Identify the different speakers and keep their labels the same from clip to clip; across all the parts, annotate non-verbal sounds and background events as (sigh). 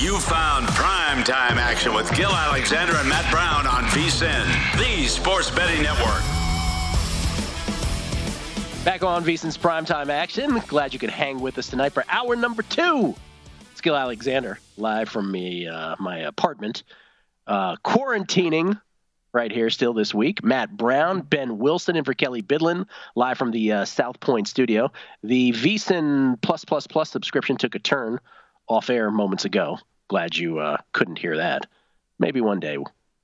Speaker 1: You found prime time action with Gil Alexander and Matt Brown on VSIN, the sports betting network.
Speaker 2: Back on VSiN's primetime action. Glad you could hang with us tonight for hour number two. It's Gil Alexander live from me, uh, my apartment, uh, quarantining right here still this week. Matt Brown, Ben Wilson, and for Kelly Bidlin live from the uh, South Point studio. The VSiN Plus Plus Plus subscription took a turn off air moments ago. Glad you uh, couldn't hear that. Maybe one day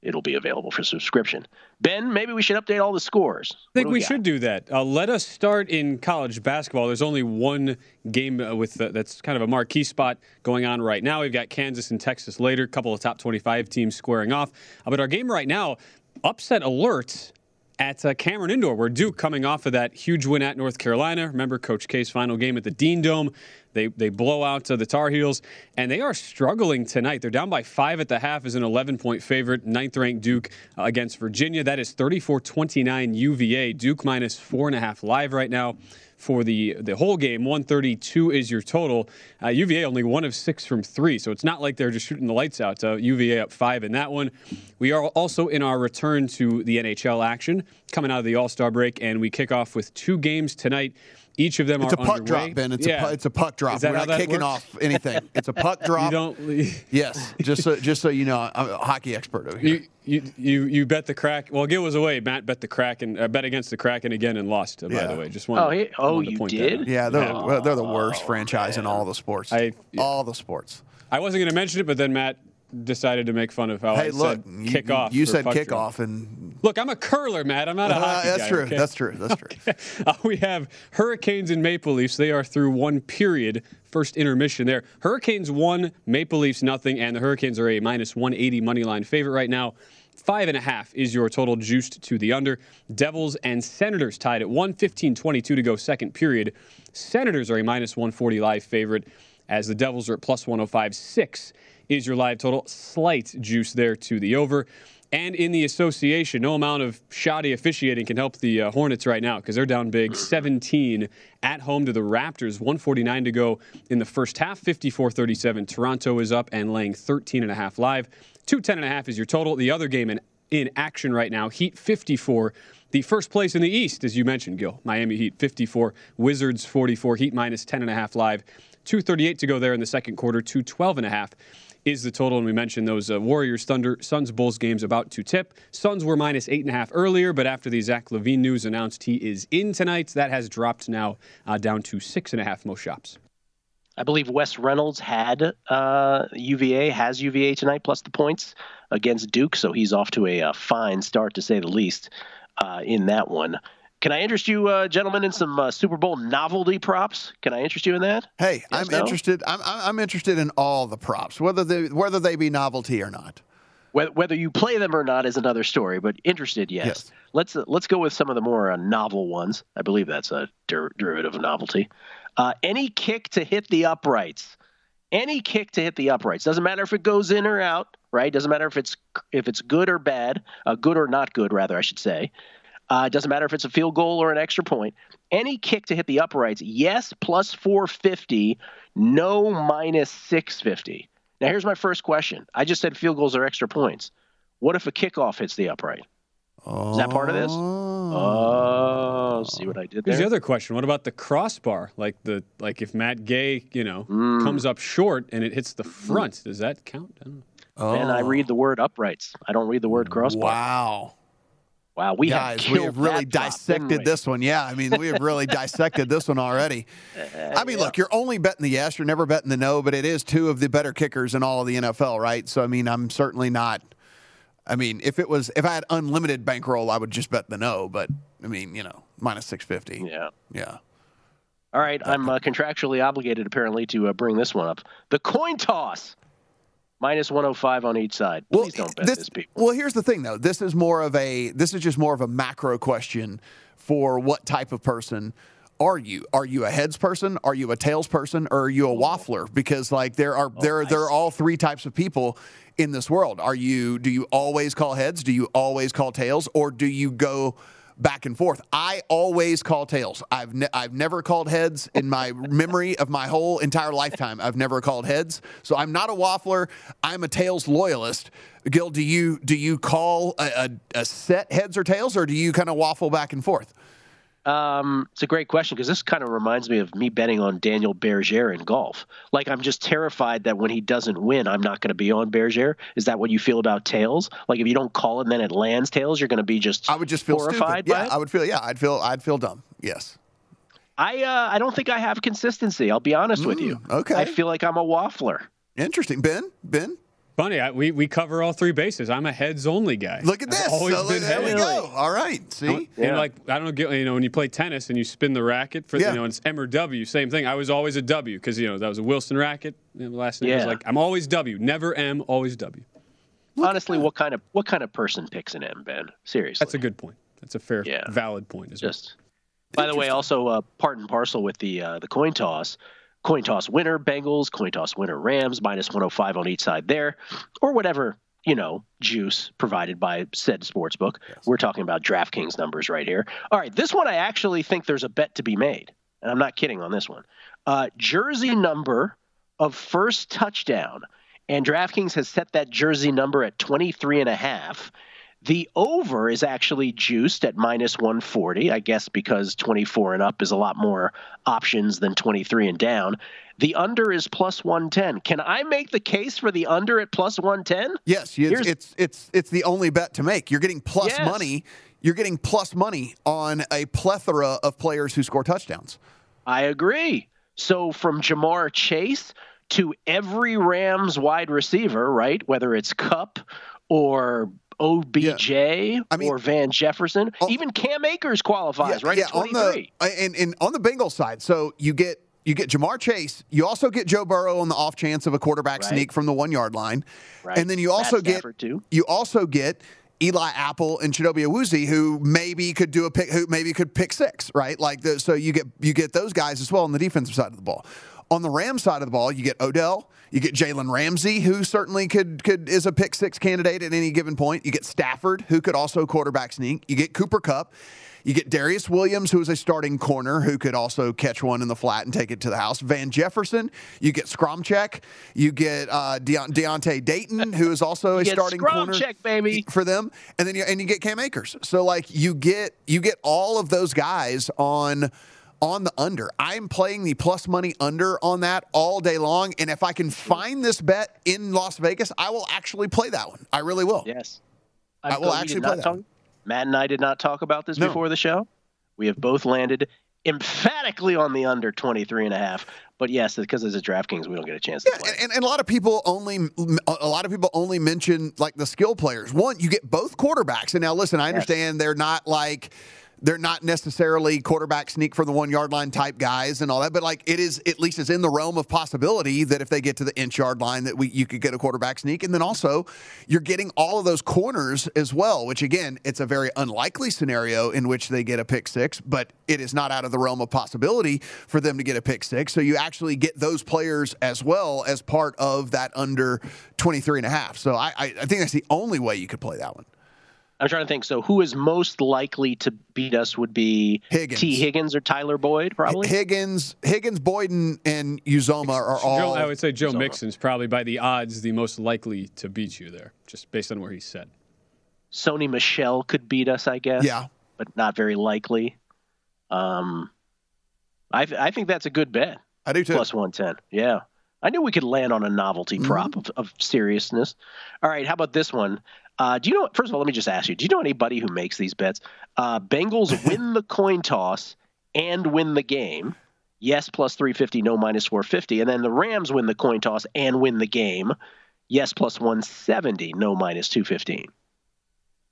Speaker 2: it'll be available for subscription. Ben, maybe we should update all the scores.
Speaker 3: I think
Speaker 2: do
Speaker 3: we should do that. Uh, let us start in college basketball. There's only one game uh, with uh, that's kind of a marquee spot going on right now. We've got Kansas and Texas later, a couple of top 25 teams squaring off. Uh, but our game right now, upset alert at uh, Cameron Indoor, where Duke coming off of that huge win at North Carolina. Remember Coach K's final game at the Dean Dome. They, they blow out uh, the Tar Heels, and they are struggling tonight. They're down by five at the half as an 11 point favorite. Ninth ranked Duke uh, against Virginia. That is 34 29 UVA. Duke minus four and a half live right now for the the whole game. 132 is your total. Uh, UVA only one of six from three, so it's not like they're just shooting the lights out. Uh, UVA up five in that one. We are also in our return to the NHL action coming out of the All Star break, and we kick off with two games tonight. Each of them
Speaker 4: It's
Speaker 3: are
Speaker 4: a puck
Speaker 3: underway.
Speaker 4: drop, Ben. It's
Speaker 3: Yeah.
Speaker 4: a it's a puck drop. We're not kicking
Speaker 3: works?
Speaker 4: off anything. (laughs) It's a puck drop.
Speaker 3: You don't.
Speaker 4: Yes, just so just so you know, I'm a hockey expert over here.
Speaker 3: You, you you you bet the crack. Well, Gil was away. Matt bet the crack and uh, bet against the Kraken again and lost. Uh, by
Speaker 4: Yeah.
Speaker 3: the way, just wanted,
Speaker 2: Oh, he- oh,
Speaker 3: to
Speaker 2: you
Speaker 3: point that
Speaker 2: did?
Speaker 3: out.
Speaker 4: yeah, they're well, they're the worst franchise in all the sports.
Speaker 3: I- yeah.
Speaker 4: All the sports.
Speaker 3: I wasn't going to mention it, but then Matt decided to make fun of how
Speaker 4: hey,
Speaker 3: I
Speaker 4: look,
Speaker 3: said
Speaker 4: you,
Speaker 3: kick off.
Speaker 4: You said
Speaker 3: puck
Speaker 4: kick off, and
Speaker 3: Look, I'm a curler, Matt. I'm not a
Speaker 4: Uh,
Speaker 3: hockey
Speaker 4: that's
Speaker 3: guy,
Speaker 4: true.
Speaker 3: okay?
Speaker 4: That's true. That's true. (laughs)
Speaker 3: Uh, we have Hurricanes and Maple Leafs. They are through one period. First intermission there. Hurricanes one, Maple Leafs nothing, and the Hurricanes are a minus 180 money line favorite right now. Five and a half is your total juiced to the under. Devils and Senators tied at 115 22 to go second period. Senators are a minus 140 live favorite as the Devils are at plus 105. Six is your live total. Slight juice there to the over. And in the association, no amount of shoddy officiating can help the uh, Hornets right now because they're down big 17 at home to the Raptors. 149 to go in the first half, 54 37. Toronto is up and laying 13 and a half live. 210 and a half is your total. The other game in, in action right now, Heat 54. The first place in the East, as you mentioned, Gil. Miami Heat 54, Wizards 44, Heat minus 10 and a half live. 238 to go there in the second quarter, 212 and a half is the total. And we mentioned those uh, Warriors, Thunder, Suns, Bulls games about to tip. Suns were minus eight and a half earlier, but after the Zach LaVine news announced he is in tonight, that has dropped now uh, down to six and a half most shops.
Speaker 2: I believe Wes Reynolds had uh, UVA, has UVA tonight, plus the points against Duke. So he's off to a, uh fine start, to say the least, uh, in that one. Can I interest you, uh, gentlemen, in some uh, Super Bowl novelty props? Can I interest you in that?
Speaker 4: hey,
Speaker 2: Yes,
Speaker 4: I'm
Speaker 2: no?
Speaker 4: interested. I'm, I'm I'm interested in all the props, whether they whether they be novelty or not.
Speaker 2: Whether, whether you play them or not is another story, but interested, yes.
Speaker 4: Yes.
Speaker 2: Let's uh, let's go with some of the more uh, novel ones. I believe that's a der- derivative of novelty. Uh, any kick to hit the uprights. Any kick to hit the uprights doesn't matter if it goes in or out, right? Doesn't matter if it's if it's good or bad, uh, good or not good, rather, I should say. Uh, it doesn't matter if it's a field goal or an extra point. Any kick to hit the uprights, yes, plus 450, no, minus 650. Now, here's my first question. I just said field goals are extra points. What if a kickoff hits the upright? Is that part of this?
Speaker 4: Oh,
Speaker 2: Oh, see what I did
Speaker 3: Here's the other question: What about the crossbar? Like the like if Matt Gay, you know,
Speaker 2: Mm.
Speaker 3: comes up short and it hits the front, does that count? I don't.
Speaker 2: And I read the word uprights. I don't read the word crossbar.
Speaker 4: Wow.
Speaker 2: Wow, we have
Speaker 4: Guys, we have really dissected
Speaker 2: we?
Speaker 4: this one. Yeah, I mean, we have really (laughs) dissected this one already. I mean, look, you're only betting the yes, you're never betting the no, but it is two of the better kickers in all of the NFL, right? So, I mean, I'm certainly not. I mean, if it was, if I had unlimited bankroll, I would just bet the no, but I mean, you know, minus 650.
Speaker 2: Yeah.
Speaker 4: Yeah.
Speaker 2: All right, I'm uh, contractually obligated apparently to uh, bring this one up. The coin toss, minus 105 on each side. Please don't bet this, people.
Speaker 4: Well, here's the thing, though. This is more of a. This is just more of a macro question for what type of person are you? Are you a heads person? Are you a tails person? Or are you a
Speaker 2: Oh.
Speaker 4: waffler? Because like there are oh, there there are all three types of people in this world. Are you? Do you always call heads? Do you always call tails? Or do you go? Back and forth. I always call tails. I've ne- I've never called heads in my (laughs) memory of my whole entire lifetime. I've never called heads, so I'm not a waffler. I'm a tails loyalist. Gil, do you do you call a, a, a set heads or tails, or do you kind of waffle back and forth?
Speaker 2: Um, it's a great question because this kind of reminds me of me betting on Daniel Berger in golf. Like I'm just terrified that when he doesn't win, I'm not going to be on Berger. Is that what you feel about tails? Like if you don't call it and then it lands tails, you're going to be just
Speaker 4: I would just feel
Speaker 2: horrified
Speaker 4: Yeah,
Speaker 2: it?
Speaker 4: I would feel. Yeah, I'd feel. I'd feel dumb. Yes.
Speaker 2: I uh, I don't think I have consistency. I'll be honest with you.
Speaker 4: Mm, okay.
Speaker 2: I feel like I'm a waffler.
Speaker 4: Interesting. Ben. Ben.
Speaker 3: Funny, I, we we cover all three bases. I'm a heads only guy.
Speaker 4: Look at
Speaker 3: I've
Speaker 4: this.
Speaker 3: always
Speaker 4: So
Speaker 3: been
Speaker 4: there we
Speaker 3: heads.
Speaker 4: go. All right. See.
Speaker 3: And like I don't get you know when you play tennis and you spin the racket for
Speaker 4: Yeah.
Speaker 3: you know it's M or W same thing. I was always a W because you know that was a Wilson racket. You know, last name was like I'm always W, never M, always W.
Speaker 2: Honestly, what kind of what kind of person picks an M, Ben? Seriously.
Speaker 3: That's a good point. That's a fair,
Speaker 2: Yeah.
Speaker 3: valid point as well.
Speaker 2: Just by the way, also uh, part and parcel with the uh, the coin toss. Coin toss winner Bengals, coin toss winner Rams, minus 105 on each side there, or whatever you know juice provided by said sportsbook. We're talking about DraftKings numbers right here. All right, this one I actually think there's a bet to be made, and I'm not kidding on this one. Uh, jersey number of first touchdown, and DraftKings has set that jersey number at 23 and a half. The over is actually juiced at minus 140, I guess because 24 and up is a lot more options than 23 and down. The under is plus 110. Can I make the case for the under at plus 110?
Speaker 4: Yes,
Speaker 2: Here's-
Speaker 4: it's it's it's the only bet to make. You're getting plus
Speaker 2: Yes.
Speaker 4: money. You're getting plus money on a plethora of players who score touchdowns.
Speaker 2: I agree. So from Ja'Marr Chase to every Rams wide receiver, right? Whether it's Kupp or OBJ
Speaker 4: I mean-
Speaker 2: or Van Jefferson, even Cam Akers qualifies, right? At
Speaker 4: on the and, and on the Bengals side, so you get you get Ja'Marr Chase. You also get Joe Burrow on the off chance of a quarterback
Speaker 2: Right.
Speaker 4: sneak from the one yard line,
Speaker 2: Right.
Speaker 4: and then you
Speaker 2: Matt
Speaker 4: also get
Speaker 2: too.
Speaker 4: you also get Eli Apple and Chidobe Awuzie, who maybe could do a pick, who maybe could pick six, right? Like the, so you get you get those guys as well on the defensive side of the ball. On the Rams side of the ball, you get Odell, you get Jalen Ramsey, who certainly could could is a pick six candidate at any given point. You get Stafford, who could also quarterback sneak. You get Cooper Kupp. You get Darious Williams, who is a starting corner who could also catch one in the flat and take it to the house. Van Jefferson. You get Skowronek. You get uh, Deont- Dont'e Deayon, who is also (laughs) a starting corner
Speaker 2: baby.
Speaker 4: for them. And then you, and you get Cam Akers. So like you get you get all of those guys on on the under. I'm playing the plus money under on that all day long. And if I can find this bet in Las Vegas, I will actually play that one. I really will.
Speaker 2: Yes.
Speaker 4: I
Speaker 2: I'm
Speaker 4: will actually play
Speaker 2: not
Speaker 4: that
Speaker 2: talk-
Speaker 4: one.
Speaker 2: Matt and I did not talk about this
Speaker 4: No.
Speaker 2: before the show. We have both landed emphatically on the under 23 and a half. But yes, because it's a DraftKings, we don't get a chance to play.
Speaker 4: And, and a lot of people only a lot of people only mention like the skill players. One, you get both quarterbacks. And now listen, I understand they're not like they're not necessarily quarterback sneak for the one yard line type guys and all that, but like it is at least is in the realm of possibility that if they get to the inch yard line that we you could get a quarterback sneak. And then also you're getting all of those corners as well, which again, it's a very unlikely scenario in which they get a pick six, but it is not out of the realm of possibility for them to get a pick six. So you actually get those players as well as part of that under 23 and a half. So I, I, I think that's the only way you could play that one.
Speaker 2: I'm trying to think. So, who is most likely to beat us would be
Speaker 4: Higgins.
Speaker 2: T. Higgins or Tyler Boyd, probably.
Speaker 4: Higgins, Higgins, Boyden, and Uzomah are
Speaker 3: Joe,
Speaker 4: all.
Speaker 3: I would say Joe Mixon's probably by the odds the most likely to beat you there, just based on where he's set.
Speaker 2: Sony Michel could beat us, I guess.
Speaker 4: Yeah,
Speaker 2: but not very likely. Um, I th- I think that's a good bet.
Speaker 4: I do too.
Speaker 2: Plus one ten. Yeah. I knew we could land on a novelty prop
Speaker 4: Mm-hmm.
Speaker 2: of, of seriousness. All right, how about this one? Uh, do you know? First of all, let me just ask you: Do you know anybody who makes these bets? Uh, Bengals (laughs) win the coin toss and win the game. Yes, plus three fifty. No, minus four fifty. And then the Rams win the coin toss and win the game. Yes, plus one seventy. No, minus two fifteen.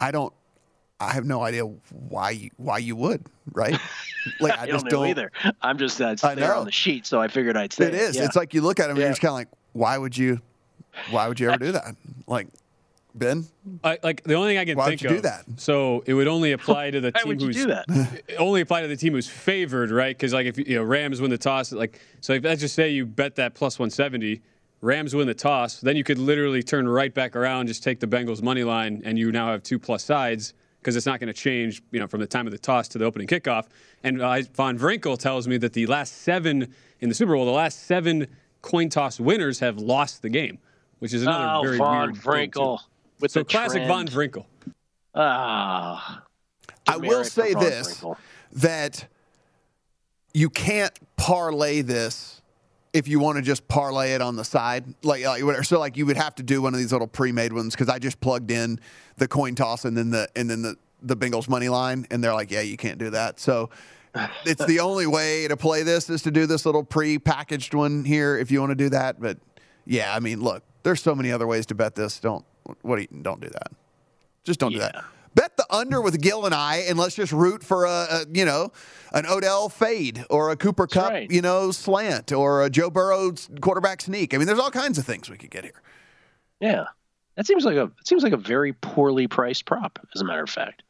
Speaker 4: I don't. I have no idea why you, why you would right. (laughs) Like I,
Speaker 2: I,
Speaker 4: just
Speaker 2: don't know either. I'm just uh,
Speaker 4: I
Speaker 2: there on the sheet, so I figured I'd say
Speaker 4: It is.
Speaker 2: Yeah.
Speaker 4: It's like you look at him and you're just kind of like, why would you? Why would you ever (laughs) do that? Like, Ben,
Speaker 3: I, like the only thing I can
Speaker 4: Why would
Speaker 3: think
Speaker 4: you
Speaker 3: of.
Speaker 4: do that?
Speaker 3: So it would only apply to the (laughs)
Speaker 2: Why
Speaker 3: team
Speaker 2: would you
Speaker 3: who's
Speaker 2: do that? (laughs)
Speaker 3: only apply to the team who's favored, right? Because like if you know Rams win the toss, like so if let's just say you bet that plus 170, Rams win the toss, then you could literally turn right back around, just take the Bengals money line, and you now have two plus sides because it's not going to change, you know, from the time of the toss to the opening kickoff. And uh, Von Vrinkel tells me that the last seven in the Super Bowl, the last seven coin toss winners have lost the game, which is another
Speaker 2: oh,
Speaker 3: very
Speaker 2: Von
Speaker 3: weird thing, too.
Speaker 2: Vrinkel with
Speaker 3: So
Speaker 2: the
Speaker 3: classic Von
Speaker 2: trend.
Speaker 3: Vrinkel.
Speaker 2: Ah.
Speaker 4: I will say this
Speaker 2: Vrinkel.
Speaker 4: that you can't parlay this if you want to just parlay it on the side, like, like whatever. So like you would have to do one of these little pre-made ones because I just plugged in the coin toss and then the and then the the Bengals money line, and they're like, yeah, you can't do that. So. (laughs) it's the only way to play this is to do this little pre-packaged one here if you want to do that. But yeah, I mean, look, there's so many other ways to bet this. Don't what do you, don't do that. Just don't do that. Bet the under with Gil and I, and let's just root for a, a you know an Odell fade or a Cooper Kupp
Speaker 2: right.
Speaker 4: you know slant or a Joe Burrow quarterback sneak. I mean, there's all kinds of things we could get here.
Speaker 2: Yeah. That seems like a it seems like a very poorly priced prop, as a matter of fact.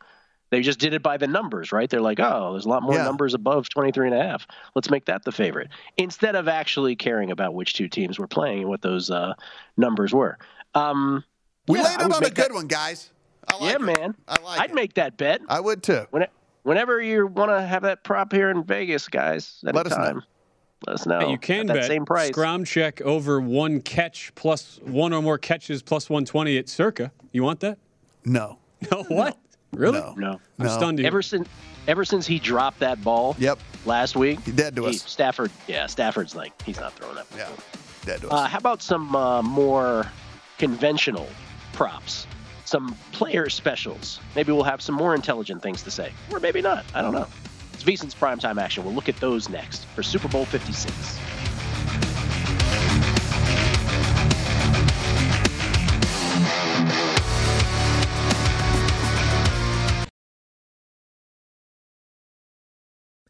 Speaker 2: They just did it by the numbers, right? They're like, oh, there's a lot more
Speaker 4: Yeah.
Speaker 2: numbers above 23 and a half. Let's make that the favorite. Instead of actually caring about which two teams were playing and what those uh, numbers were. Um,
Speaker 4: We
Speaker 2: yeah, I
Speaker 4: landed on a good
Speaker 2: that-
Speaker 4: one, guys. I like
Speaker 2: yeah,
Speaker 4: it.
Speaker 2: man.
Speaker 4: I like
Speaker 2: I'd
Speaker 4: it.
Speaker 2: make that bet.
Speaker 4: I would too.
Speaker 2: When, whenever you want to have that prop here in Vegas, guys,
Speaker 4: Let us know.
Speaker 2: anytime, Let us know.
Speaker 3: Hey, you can
Speaker 2: At that
Speaker 3: bet
Speaker 2: same price.
Speaker 3: Skowronek over one catch plus one or more catches plus 120 at Circa. You want that?
Speaker 4: No. (laughs)
Speaker 3: No, what? Really?
Speaker 4: No.
Speaker 2: No.
Speaker 3: I'm stunned. Here.
Speaker 2: Ever since ever since he dropped that ball
Speaker 4: Yep.
Speaker 2: last week,
Speaker 4: He dead to
Speaker 2: he-
Speaker 4: us.
Speaker 2: Stafford, yeah, Stafford's like he's not throwing that.
Speaker 4: Yeah. Dead to us.
Speaker 2: Uh, how about some uh, more conventional props? Some player specials. Maybe we'll have some more intelligent things to say, or maybe not. I don't know. It's VSiN's primetime action. We'll look at those next for Super Bowl 56.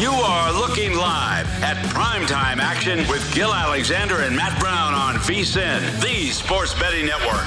Speaker 1: You are looking live at primetime action with Gil Alexander and Matt Brown on VSIN, the sports betting network.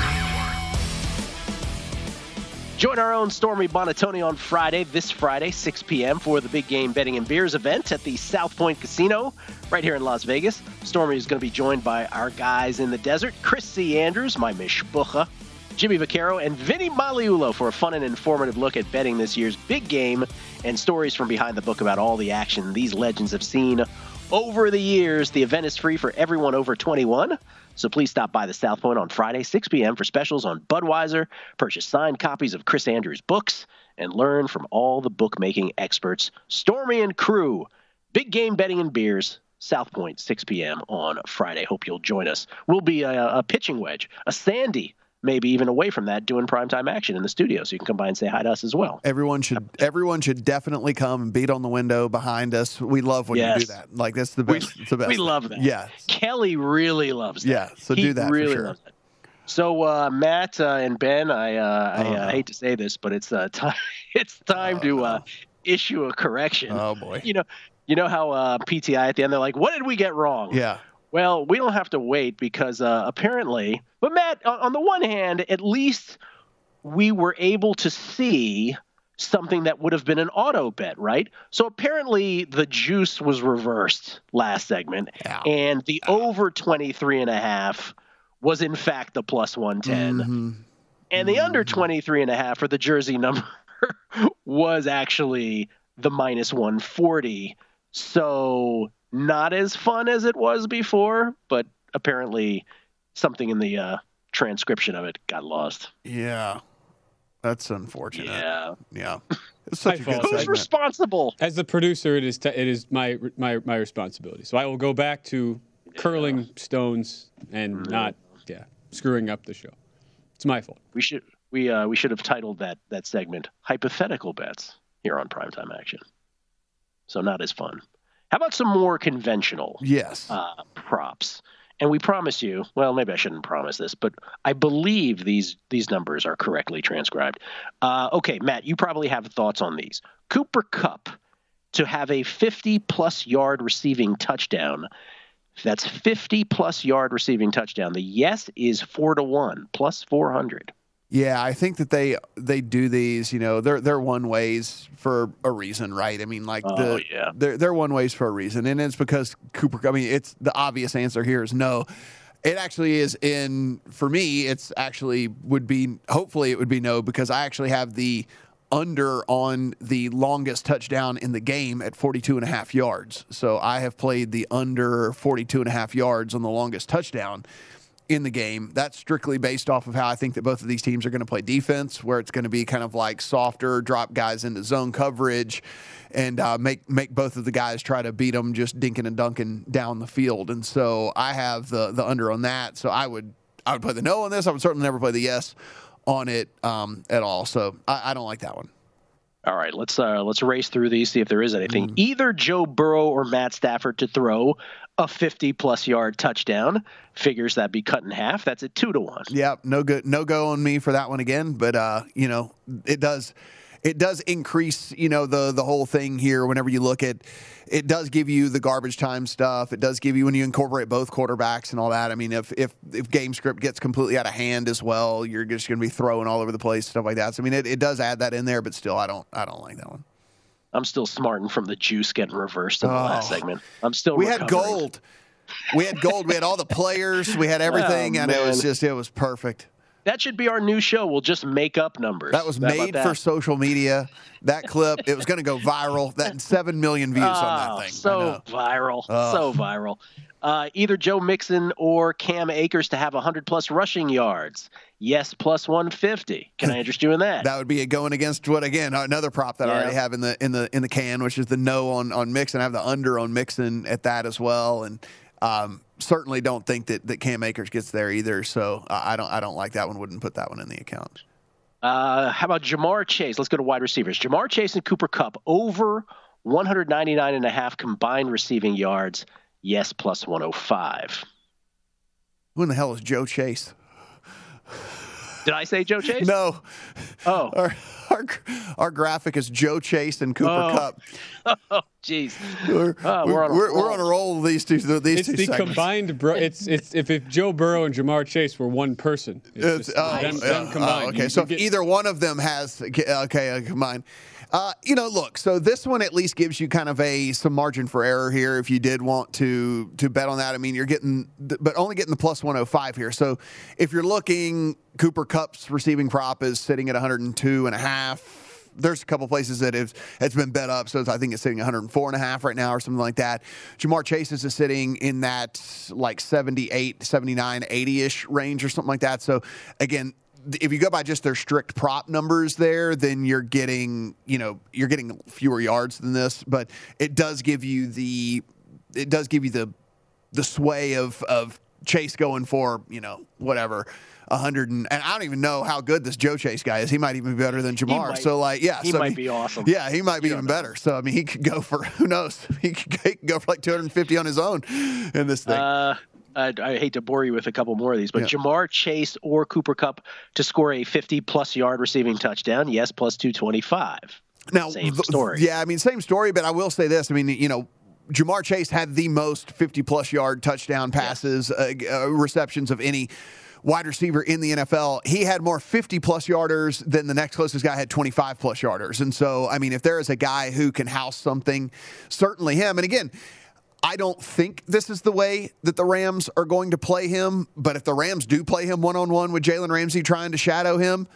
Speaker 2: Join our own Stormy Buonantony on Friday, this Friday, 6 p.m., for the big game betting and beers event at the South Point Casino right here in Las Vegas. Stormy is going to be joined by our guys in the desert, Chris C. Andrews, my mishpucha, Jimmy Vaccaro, and Vinny Magliulo for a fun and informative look at betting this year's big game and stories from behind the book about all the action these legends have seen over the years. The event is free for everyone over 21. So please stop by the South Point on Friday, 6 p.m. for specials on Budweiser, purchase signed copies of Chris Andrews' books, and learn from all the bookmaking experts. Stormy and crew, big game betting and beers, South Point, 6 p.m. on Friday. Hope you'll join us. We'll be a, a pitching wedge, a Sandy maybe even away from that, doing primetime action in the studio. So you can come by and say hi to us as well.
Speaker 4: Everyone should everyone should definitely come and beat on the window behind us. We love when
Speaker 2: Yes.
Speaker 4: you do that. Like that's the best. it's the best.
Speaker 2: We love that.
Speaker 4: Yeah.
Speaker 2: Kelly really loves that.
Speaker 4: Yeah, so
Speaker 2: He
Speaker 4: do that for
Speaker 2: Really
Speaker 4: sure.
Speaker 2: loves it. So uh, Matt uh, and Ben, I uh, I
Speaker 4: Oh,
Speaker 2: uh,
Speaker 4: no.
Speaker 2: hate to say this, but it's uh, (laughs) time it's time to uh, issue a correction.
Speaker 4: Oh boy.
Speaker 2: You know, you know how uh, PTI at the end they're like, "What did we get wrong?"
Speaker 4: Yeah.
Speaker 2: Well, we don't have to wait because uh, apparently, but Matt, on, the one hand, at least we were able to see something that would have been an auto bet, right? So apparently the juice was reversed last segment and the over 23 and a half was in fact the plus 110
Speaker 4: Mm-hmm.
Speaker 2: and the under 23 and a half for the jersey number (laughs) was actually the minus 140 so not as fun as it was before but apparently something in the uh, transcription of it got lost
Speaker 4: Yeah. That's unfortunate.
Speaker 2: yeah
Speaker 4: Yeah. (laughs) It's such a good
Speaker 2: who's
Speaker 4: segment.
Speaker 2: responsible
Speaker 3: As the producer, it is te- it is my my my responsibility. So I will go back to curling stones and not yeah screwing up the show. It's my fault.
Speaker 2: we should we uh, we should have titled that that segment hypothetical bets here on primetime action so not as fun how about some more conventional
Speaker 4: Yes.
Speaker 2: uh, props. And we promise you, well, maybe I shouldn't promise this, but I believe these these numbers are correctly transcribed. Uh, okay, Matt, you probably have thoughts on these. Cooper Kupp to have a 50 plus yard receiving touchdown. That's 50 plus yard receiving touchdown. The yes is four to one plus 400.
Speaker 4: Yeah, I think that they they do these. You know, they're they're one ways for a reason, right? I mean, like
Speaker 2: Oh,
Speaker 4: the
Speaker 2: yeah.
Speaker 4: they're they're one ways for a reason, and it's because Cooper. I mean, it's the obvious answer here is no. It actually is in for me. It's actually would be hopefully it would be no because I actually have the under on the longest touchdown in the game at 42 and a half yards. So I have played the under 42 and a half yards on the longest touchdown in the game. That's strictly based off of how I think that both of these teams are going to play defense, where it's going to be kind of like softer, drop guys into zone coverage, and uh, make make both of the guys try to beat them just dinking and dunking down the field. And so I have the the under on that. So I would I would play the no on this. I would certainly never play the yes on it um, at all. So I, I don't like that one.
Speaker 2: All right, let's uh, let's race through these, see if there is anything.
Speaker 4: Mm.
Speaker 2: Either Joe Burrow or Matt Stafford to throw a 50 plus yard touchdown. Figures that be cut in half. That's a two to one.
Speaker 4: Yeah, no good, no go on me for that one again. But uh, you know, it does, it does increase, you know, the the whole thing here. Whenever you look at, it does give you the garbage time stuff. It does give you when you incorporate both quarterbacks and all that. I mean, if if if game script gets completely out of hand as well, you're just going to be throwing all over the place, stuff like that. So I mean, it, it does add that in there, but still, I don't, I don't like that one.
Speaker 2: I'm still smarting from the juice getting reversed in the
Speaker 4: Oh.
Speaker 2: last segment. I'm still.
Speaker 4: We had gold. We had gold. We had all the players. We had (laughs) oh, everything,
Speaker 2: Oh,
Speaker 4: and it was just, it was perfect.
Speaker 2: That should be our new show. We'll just make up numbers.
Speaker 4: That was
Speaker 2: How
Speaker 4: made
Speaker 2: that?
Speaker 4: for social media. That clip, it was going to go viral. That seven million views on (laughs)
Speaker 2: Oh,
Speaker 4: that thing.
Speaker 2: So viral.
Speaker 4: Ugh.
Speaker 2: So viral. Uh, either Joe Mixon or Cam Akers to have 100 plus rushing yards. Yes, plus 150. Can I (laughs) interest you in that?
Speaker 4: That would be going against what again? Another prop that I already have in the in the in the can, which is the no on on Mixon. I have the under on Mixon at that as well, and um, certainly don't think that that Cam Akers gets there either. So uh, I don't I don't like that one. Wouldn't put that one in the account.
Speaker 2: Uh, how about Ja'Marr Chase? Let's go to wide receivers. Ja'Marr Chase and Cooper Kupp over 199 and a half combined receiving yards. Yes, plus 105.
Speaker 4: Who in the hell is Joe Chase?
Speaker 2: Did I say Joe (laughs) Chase?
Speaker 4: No.
Speaker 2: Oh.
Speaker 4: Our, our, our graphic is Joe Chase and Cooper
Speaker 2: Oh.
Speaker 4: Cup. (laughs)
Speaker 2: Oh, jeez.
Speaker 4: We're,
Speaker 2: Oh,
Speaker 4: we're,
Speaker 2: we're on a
Speaker 4: we're, we're
Speaker 2: roll.
Speaker 4: on a roll. with These two, these
Speaker 3: It's
Speaker 4: two
Speaker 3: the
Speaker 4: segments.
Speaker 3: combined. Bro- it's it's if, if Joe Burrow and Ja'Marr Chase were one person. It's
Speaker 4: It's-
Speaker 3: just
Speaker 4: oh,
Speaker 3: them,
Speaker 4: yeah.
Speaker 3: them combined.
Speaker 4: Oh, okay,
Speaker 3: You-
Speaker 4: so if
Speaker 3: get-
Speaker 4: either one of them has okay, uh, combined. Uh, you know, look. So this one at least gives you kind of a some margin for error here if you did want to to bet on that. I mean, you're getting, but only getting the plus 105 here. So if you're looking, Cooper Kupp's receiving prop is sitting at 102 and a half. There's a couple places that it's, it's been bet up, so I think it's sitting 104 and a half right now or something like that. Ja'Marr Chase is sitting in that like 78, 79, 80 ish range or something like that. So again, if you go by just their strict prop numbers there, then you're getting, you know, you're getting fewer yards than this, but it does give you the it does give you the the sway of of Chase going for you know whatever. 100 and, and I don't even know how good this Joe Chase guy is. He might even be better than Ja'Marr.
Speaker 2: might-
Speaker 4: so like, yeah,
Speaker 2: he
Speaker 4: so,
Speaker 2: might be awesome.
Speaker 4: Yeah, he might be even better. So I mean, he could go for (laughs) who knows? He could, he could go for like 250 on his own in this thing.
Speaker 2: Uh, I, I hate to bore you with a couple more of these, but
Speaker 4: Yeah.
Speaker 2: Ja'Marr Chase or Cooper Kupp to score a 50 plus yard receiving touchdown. Yes, plus 225.
Speaker 4: Now,
Speaker 2: Same
Speaker 4: th-
Speaker 2: story.
Speaker 4: Yeah, I mean, same story, but I will say this. I mean, you know, Ja'Marr Chase had the most 50 plus yard touchdown passes, uh, uh, receptions of any wide receiver in the NFL. He had more 50 plus yarders than the next closest guy had 25 plus yarders. And so, I mean, if there is a guy who can house something, certainly him. And again, I don't think this is the way that the Rams are going to play him. But if the Rams do play him one on one with Jalen Ramsey trying to shadow him,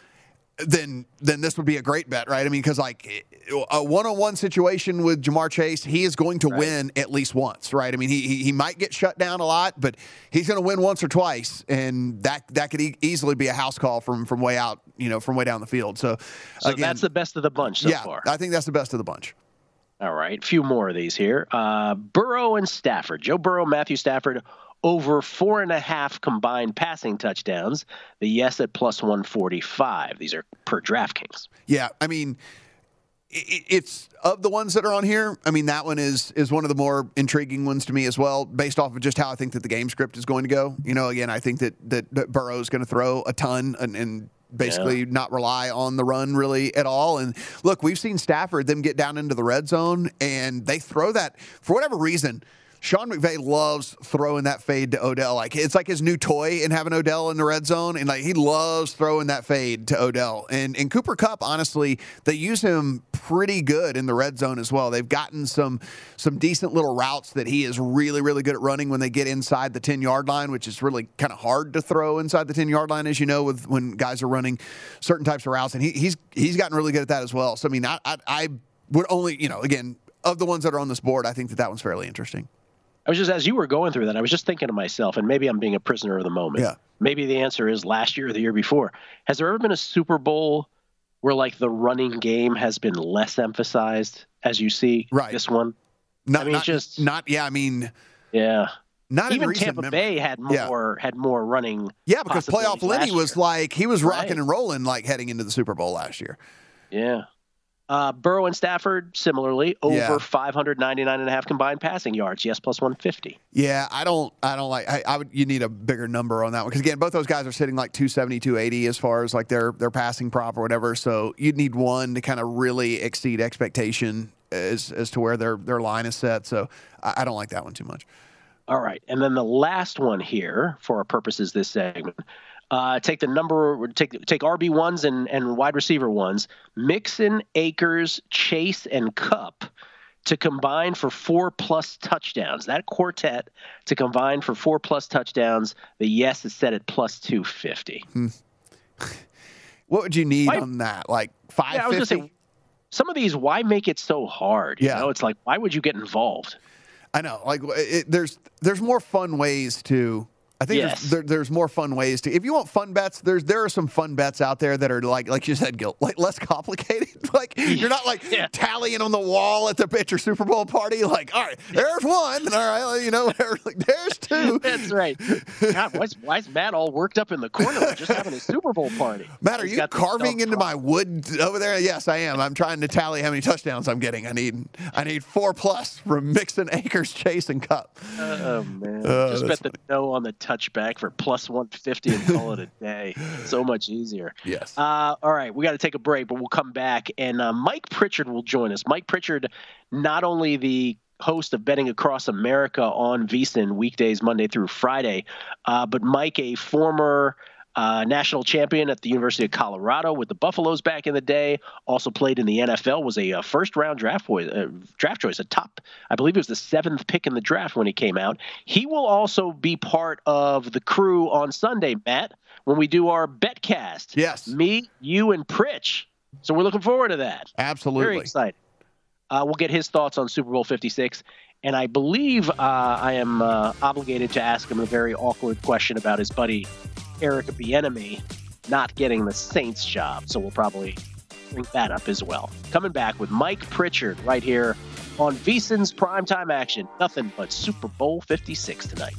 Speaker 4: then then this would be a great bet, right? I mean, because like a one-on-one situation with Ja'Marr Chase, he is going to win at least once, right? I mean, he, he he might get shut down a lot, but he's going to win once or twice, and that that could e- easily be a house call from from way out, you know, from way down the field. So,
Speaker 2: So
Speaker 4: again,
Speaker 2: that's the best of the bunch so
Speaker 4: yeah,
Speaker 2: far.
Speaker 4: I think that's the best of the bunch.
Speaker 2: All right, a few more of these here. Uh, Burrow and Stafford. Joe Burrow, Matthew Stafford, over four and a half combined passing touchdowns. The yes at plus 145. These are per DraftKings.
Speaker 4: Yeah, I mean, it's of the ones that are on here. I mean, that one is is one of the more intriguing ones to me as well, based off of just how I think that the game script is going to go. You know, again, I think that that, that Burrow's going to throw a ton and. and Basically, not rely on the run really at all. And look, we've seen Stafford them get down into the red zone, and they throw that for whatever reason. Sean McVay loves throwing that fade to Odell. Like it's like his new toy and having Odell in the red zone, and like he loves throwing that fade to Odell. And and Cooper Kupp, honestly, they use him pretty good in the red zone as well. They've gotten some some decent little routes that he is really really good at running when they get inside the ten yard line, which is really kind of hard to throw inside the ten yard line, as you know, with when guys are running certain types of routes. And he, he's he's gotten really good at that as well. So I mean, I, I I would only you know again of the ones that are on this board, I think that that one's fairly interesting.
Speaker 2: I was just as you were going through that, I was just thinking to myself, and maybe I'm being a prisoner of the moment.
Speaker 4: Yeah.
Speaker 2: Maybe the answer is last year or the year before. Has there ever been a Super Bowl where like the running game has been less emphasized as you see
Speaker 4: Right.
Speaker 2: this one?
Speaker 4: Not,
Speaker 2: I mean,
Speaker 4: not,
Speaker 2: just
Speaker 4: not. Yeah, I mean,
Speaker 2: yeah.
Speaker 4: not
Speaker 2: Even Tampa
Speaker 4: memory.
Speaker 2: Bay had
Speaker 4: Yeah.
Speaker 2: more had more running.
Speaker 4: Yeah, because playoff Lenny was
Speaker 2: year.
Speaker 4: like he was rocking
Speaker 2: Right.
Speaker 4: and rolling like heading into the Super Bowl last year.
Speaker 2: Yeah. Uh, Burrow and Stafford similarly over
Speaker 4: Yeah.
Speaker 2: 599 and a half combined passing yards. Yes, plus 150.
Speaker 4: Yeah, I don't, I don't like. I, I would. You need a bigger number on that one because again, both those guys are sitting like 270, 280 as far as like their their passing prop or whatever. So you'd need one to kind of really exceed expectation as as to where their their line is set. So I, I don't like that one too much.
Speaker 2: All right, and then the last one here for our purposes this segment. Uh, take the number, take take RB ones and and wide receiver ones. Mixon, Akers, Chase, and Kupp to combine for four plus touchdowns. That quartet to combine for four plus touchdowns. The yes is set at plus two fifty. (laughs)
Speaker 4: What would you need
Speaker 2: Why-
Speaker 4: on that? Like five
Speaker 2: Yeah, I was gonna
Speaker 4: fifty?
Speaker 2: say, some of these, why make it so hard? You
Speaker 4: Yeah.
Speaker 2: know, it's like, why would you get involved?
Speaker 4: I know. Like it, there's there's more fun ways to. I think
Speaker 2: Yes.
Speaker 4: there's, there, there's more fun ways to. If you want fun bets, there's there are some fun bets out there that are like like you said, Gil, like less complicated. (laughs) like you're not like
Speaker 2: Yeah.
Speaker 4: tallying on the wall at the at your Super Bowl party. Like all right, there's one. All right, you know. (laughs) Like there's two. (laughs)
Speaker 2: That's right. God, why is, why is Matt all worked up in the corner? We're just having a Super Bowl party.
Speaker 4: Matt, are
Speaker 2: He's
Speaker 4: you carving into my wood over there? Yes, I am. I'm trying to tally how many touchdowns I'm getting. I need I need four plus from Mixon, Akers, Chase, and Kupp.
Speaker 2: Oh man!
Speaker 4: Oh,
Speaker 2: Just bet the no on the touchback for plus one fifty and call it a (laughs) day. So much easier.
Speaker 4: Yes.
Speaker 2: Uh, all right, we got to take a break, but we'll come back, and uh, Mike Pritchard will join us. Mike Pritchard, not only the host of Betting Across America on VSiN weekdays Monday through Friday, uh, but Mike, a former uh, national champion at the University of Colorado with the Buffaloes back in the day. Also played in the NFL. Was a, uh first round draft boy, uh, draft choice, a top. I believe it was the seventh pick in the draft when he came out. He will also be part of the crew on Sunday, Matt, when we do our betcast.
Speaker 4: Yes.
Speaker 2: me, you, and Pritch. So we're looking forward to that.
Speaker 4: Absolutely.
Speaker 2: Very excited. Uh, we'll get his thoughts on Super Bowl 56. And I believe uh, I am uh, obligated to ask him a very awkward question about his buddy Eric Bieniemy not getting the Saints job. So we'll probably bring that up as well. Coming back with Mike Pritchard right here on VSiN's primetime action. Nothing but Super Bowl 56 tonight.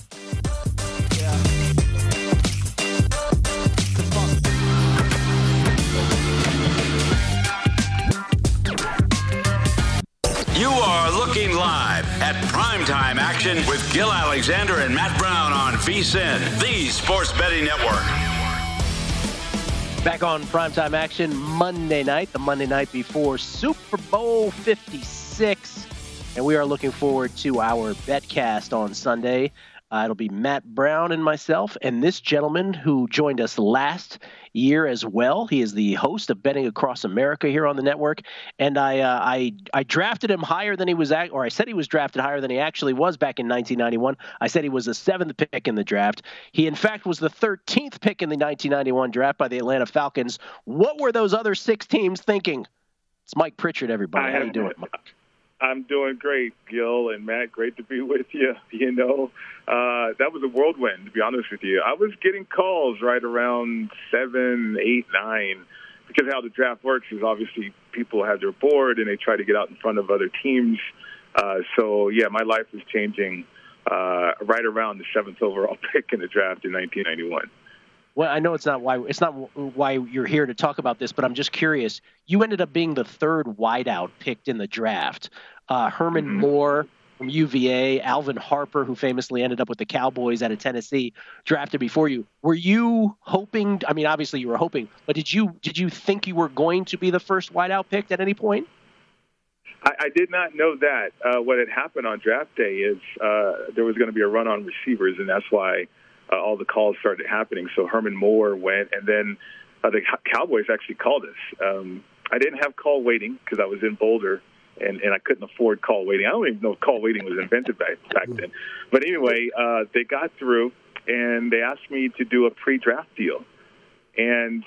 Speaker 1: At Primetime Action with Gil Alexander and Matt Brown on VSIN, the Sports Betting Network.
Speaker 2: Back on primetime action Monday night, the Monday night before Super Bowl 56. And we are looking forward to our betcast on Sunday. Uh, it'll be Matt Brown and myself, and this gentleman who joined us last year as well. He is the host of Betting Across America here on the network, and I uh, I I drafted him higher than he was, at, or I said he was drafted higher than he actually was back in 1991. I said he was the seventh pick in the draft. He in fact was the 13th pick in the 1991 draft by the Atlanta Falcons. What were those other six teams thinking? It's Mike Pritchard, everybody. How you doing, Mike?
Speaker 5: I'm doing great, Gil and Matt. Great to be with you. (laughs) You know, uh, that was a whirlwind, to be honest with you. I was getting calls right around seven, eight, nine, because how the draft works is obviously people have their board and they try to get out in front of other teams. Uh, so, yeah, my life was changing uh, right around the seventh overall (laughs) pick in the draft in 1991
Speaker 2: well, I know it's not why it's not why you're here to talk about this, but I'm just curious. You ended up being the third wideout picked in the draft. Uh, Herman mm-hmm. Moore from UVA, Alvin Harper, who famously ended up with the Cowboys out of Tennessee, drafted before you. Were you hoping? I mean, obviously you were hoping, but did you did you think you were going to be the first wideout picked at any point?
Speaker 5: I, I did not know that. Uh, what had happened on draft day is uh, there was going to be a run on receivers, and that's why uh, all the calls started happening. So Herman Moore went, and then uh, the Cowboys actually called us. Um, I didn't have call waiting because I was in Boulder, and, and I couldn't afford call waiting. I don't even know if call waiting was invented back back then. But anyway, uh, they got through, and they asked me to do a pre-draft deal, and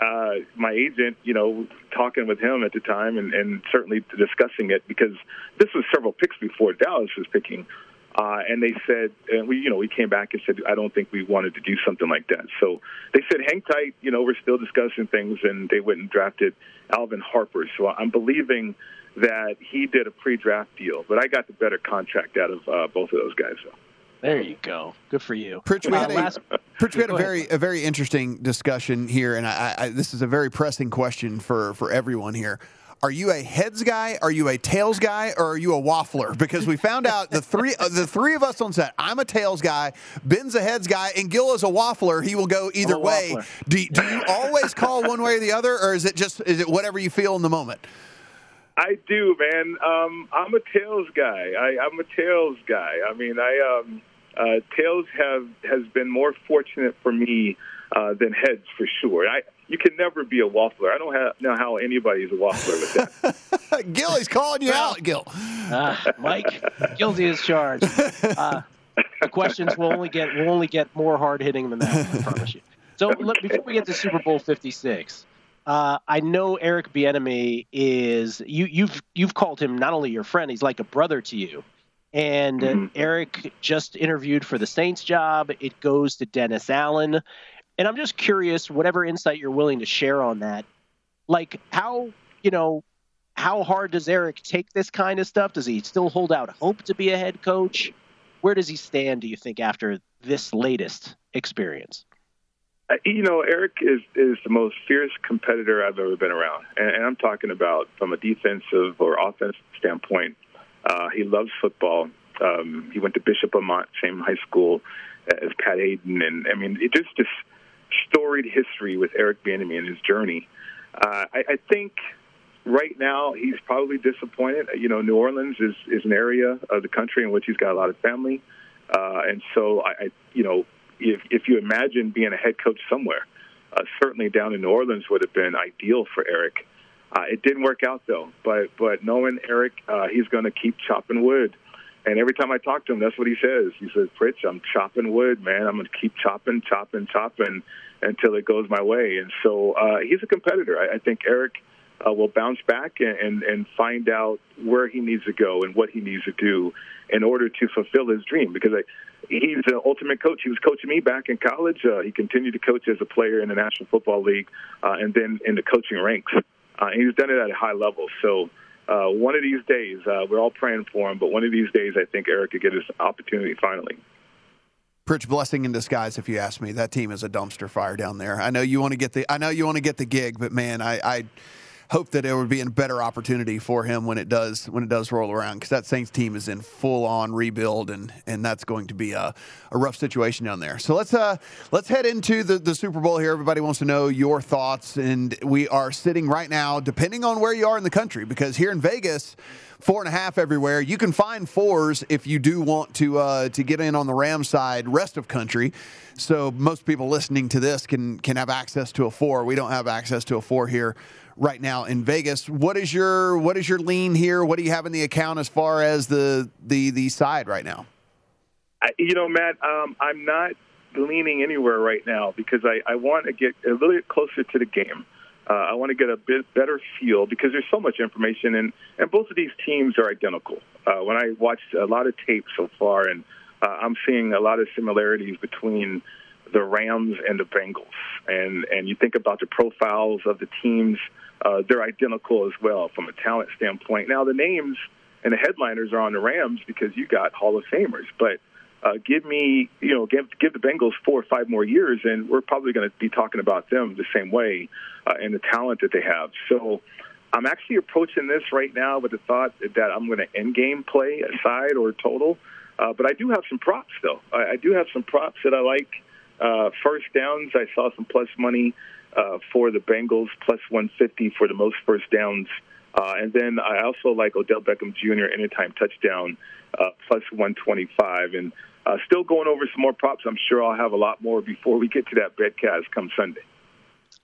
Speaker 5: uh, my agent, you know, talking with him at the time, and, and certainly discussing it because this was several picks before Dallas was picking. Uh, and they said, and we, you know, we came back and said, I don't think we wanted to do something like that. So they said, hang tight, you know, we're still discussing things, and they went and drafted Alvin Harper. So I'm believing that he did a pre-draft deal, but I got the better contract out of uh, both of those guys. So.
Speaker 2: There you go. Good for you.
Speaker 4: Pritch, we uh, had, a, last, Pritch, we had a very a very interesting discussion here, and I, I, this is a very pressing question for for everyone here. Are you a heads guy? Are you a tails guy? Or are you a waffler? Because we found out the three uh, the three of us on set. I'm a tails guy. Ben's a heads guy, and Gil is a waffler. He will go either way. Do, do you always call one way or the other, or is it just is it whatever you feel in the moment?
Speaker 5: I do, man. Um, I'm a tails guy. I, I'm a tails guy. I mean, I um, uh, tails have has been more fortunate for me uh, than heads for sure. I you can never be a waffler. I don't have, know how anybody's a waffler with
Speaker 4: that. (laughs) Gil, he's calling you out, Gil.
Speaker 2: Uh, Mike, guilty as charged. Uh, the questions will only get will only get more hard hitting than that. I promise you. So okay. look, before we get to Super Bowl Fifty Six, uh, I know Eric Bieniemy is you. You've you've called him not only your friend; he's like a brother to you. And mm-hmm. Eric just interviewed for the Saints job. It goes to Dennis Allen. And I'm just curious, whatever insight you're willing to share on that, like how, you know, how hard does Eric take this kind of stuff? Does he still hold out hope to be a head coach? Where does he stand, do you think, after this latest experience?
Speaker 5: Uh, you know, Eric is is the most fierce competitor I've ever been around, and, and I'm talking about from a defensive or offensive standpoint. Uh, he loves football. Um, he went to Bishop Amat, same high school as Pat Haden, and I mean, it just just storied history with Eric Bieniemy and his journey. Uh, I, I think right now he's probably disappointed. You know, New Orleans is is an area of the country in which he's got a lot of family, uh, and so I, I, you know, if if you imagine being a head coach somewhere, uh, certainly down in New Orleans would have been ideal for Eric. Uh, it didn't work out though, but but knowing Eric, uh, he's going to keep chopping wood. And every time I talk to him, that's what he says. He says, "Pritch, I'm chopping wood, man. I'm going to keep chopping, chopping, chopping until it goes my way." And so uh, he's a competitor. I, I think Eric uh, will bounce back and, and and find out where he needs to go and what he needs to do in order to fulfill his dream. Because I, he's an ultimate coach. He was coaching me back in college. Uh, he continued to coach as a player in the National Football League, uh, and then in the coaching ranks. Uh, and he's done it at a high level. So uh, one of these days, uh, we're all praying for him, but one of these days, I think Eric could get his opportunity finally.
Speaker 4: Pritch blessing in disguise, if you ask me. That team is a dumpster fire down there. I know you want to get the I know you want to get the gig, but man, I, I hope that it would be a better opportunity for him when it does when it does roll around because that Saints team is in full on rebuild and and that's going to be a, a rough situation down there. So let's uh let's head into the the Super Bowl here. Everybody wants to know your thoughts, and we are sitting right now, depending on where you are in the country, because here in Vegas four and a half everywhere. You can find fours if you do want to uh, to get in on the Ram side, rest of country. So most people listening to this can can have access to a four. We don't have access to a four here right now in Vegas. What is your what is your lean here? What do you have in the account as far as the the the side right now?
Speaker 5: You know, Matt, um, I'm not leaning anywhere right now because I, I want to get a little bit closer to the game. Uh, I want to get a bit better feel because there's so much information, and, and both of these teams are identical. Uh, when I watched a lot of tape so far, and uh, I'm seeing a lot of similarities between the Rams and the Bengals. And and you think about the profiles of the teams, uh, they're identical as well from a talent standpoint. Now the names and the headliners are on the Rams because you got Hall of Famers, but uh, give me, you know, give give the Bengals four or five more years, and we're probably going to be talking about them the same way uh, and the talent that they have. So. I'm actually approaching this right now with the thought that I'm going to end game play aside or total, uh, but I do have some props though. I, I do have some props that I like. Uh, first downs, I saw some plus money uh, for the Bengals, plus 150 for the most first downs. Uh, and then I also like Odell Beckham Jr. anytime touchdown, uh, plus 125. And uh, still going over some more props. I'm sure I'll have a lot more before we get to that betcast come Sunday.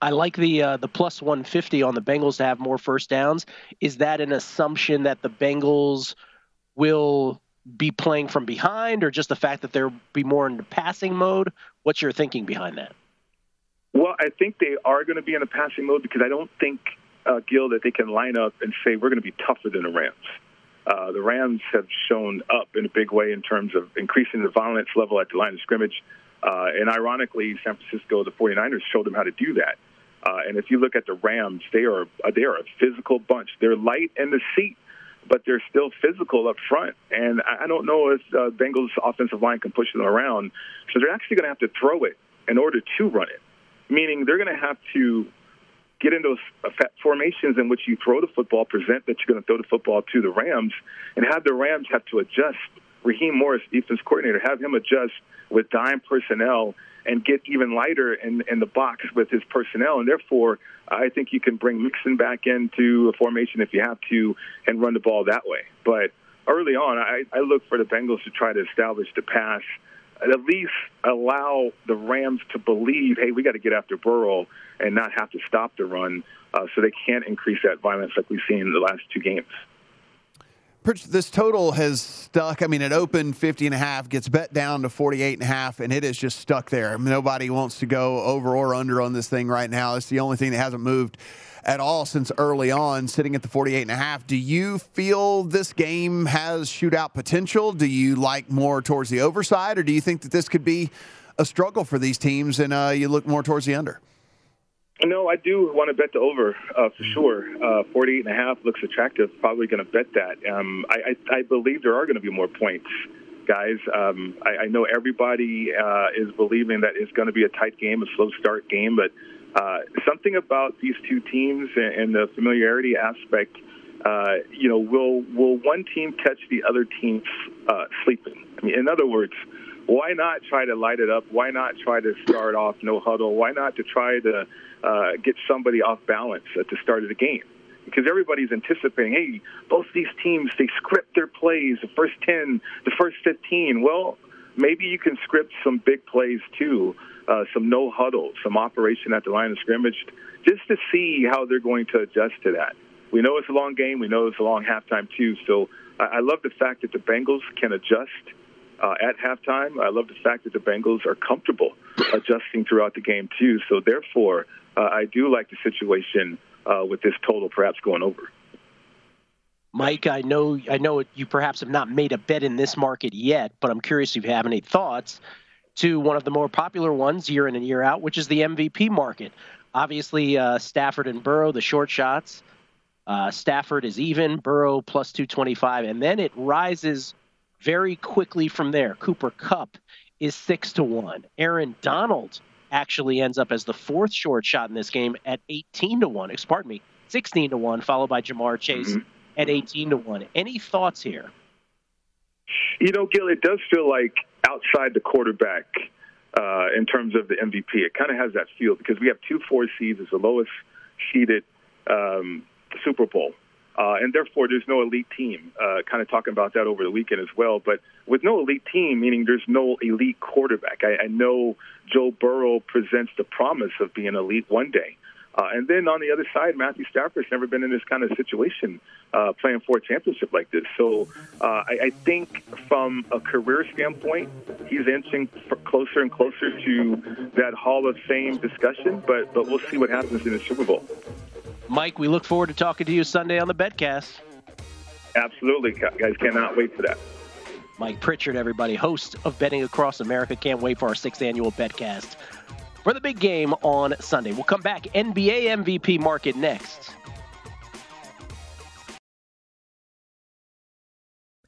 Speaker 2: I like the uh, the plus 150 on the Bengals to have more first downs. Is that an assumption that the Bengals will be playing from behind, or just the fact that they'll be more in the passing mode? What's your thinking behind that?
Speaker 5: Well, I think they are going to be in a passing mode because I don't think, uh, Gil, that they can line up and say we're going to be tougher than the Rams. Uh, the Rams have shown up in a big way in terms of increasing the violence level at the line of scrimmage. Uh, and ironically, San Francisco, the 49ers showed them how to do that. Uh, and if you look at the Rams, they are they are a physical bunch. They're light in the seat but they're still physical up front. And I don't know if uh, Bengals' offensive line can push them around. So they're actually going to have to throw it in order to run it, meaning they're going to have to get in those formations in which you throw the football, present that you're going to throw the football to the Rams, and have the Rams have to adjust. Raheem Morris, defense coordinator, have him adjust with dime personnel and get even lighter in, in the box with his personnel. And therefore, I think you can bring Mixon back into a formation if you have to and run the ball that way. But early on, I, I look for the Bengals to try to establish the pass, at least allow the Rams to believe, hey, we got to get after Burrow and not have to stop the run uh, so they can't increase that violence like we've seen in the last two games
Speaker 4: this total has stuck. I mean, it opened 50 and a half, gets bet down to 48 and a half, and it is just stuck there. Nobody wants to go over or under on this thing right now. It's the only thing that hasn't moved at all since early on, sitting at the 48 and a half. Do you feel this game has shootout potential? Do you like more towards the overside, or do you think that this could be a struggle for these teams and uh, you look more towards the under?
Speaker 5: No, I do want to bet the over uh, for sure. Uh, 48 and a half looks attractive. Probably going to bet that. Um, I, I, I believe there are going to be more points, guys. Um, I, I know everybody uh, is believing that it's going to be a tight game, a slow start game, but uh, something about these two teams and, and the familiarity aspect. Uh, you know, will will one team catch the other team uh, sleeping? I mean, in other words, why not try to light it up? Why not try to start off no huddle? Why not to try to uh, get somebody off balance at the start of the game? Because everybody's anticipating, hey, both these teams they script their plays, the first ten, the first fifteen. Well, maybe you can script some big plays too, uh, some no huddle, some operation at the line of scrimmage, just to see how they're going to adjust to that. We know it's a long game. We know it's a long halftime too. So I, I love the fact that the Bengals can adjust uh, at halftime. I love the fact that the Bengals are comfortable (laughs) adjusting throughout the game too. So therefore, uh, I do like the situation uh, with this total perhaps going over.
Speaker 2: Mike, I know I know you perhaps have not made a bet in this market yet, but I'm curious if you have any thoughts to one of the more popular ones year in and year out, which is the MVP market. Obviously, uh, Stafford and Burrow, the short shots. Uh, Stafford is even, Burrow plus 225, and then it rises very quickly from there. Cooper Kupp is six to one. Aaron Donald actually ends up as the fourth short shot in this game at 18 to one. Pardon me, 16 to 1, followed by Ja'Marr Chase mm-hmm. at 18 to 1. Any thoughts here?
Speaker 5: You know, Gil, it does feel like outside the quarterback uh, in terms of the MVP. It kind of has that feel because we have two four seeds as the lowest seeded um, Super Bowl. Uh, and therefore, there's no elite team. Uh, kind of talking about that over the weekend as well. But with no elite team, meaning there's no elite quarterback. I, I know Joe Burrow presents the promise of being elite one day. Uh, and then on the other side, Matthew Stafford's never been in this kind of situation uh, playing for a championship like this. So uh, I, I think from a career standpoint, he's inching closer and closer to that Hall of Fame discussion. But but we'll see what happens in the Super Bowl.
Speaker 2: Mike, we look forward to talking to you Sunday on the Betcast.
Speaker 5: Absolutely, guys. Cannot wait for that.
Speaker 2: Mike Pritchard, everybody, host of Betting Across America. Can't wait for our sixth annual Betcast for the big game on Sunday. We'll come back NBA MVP market next.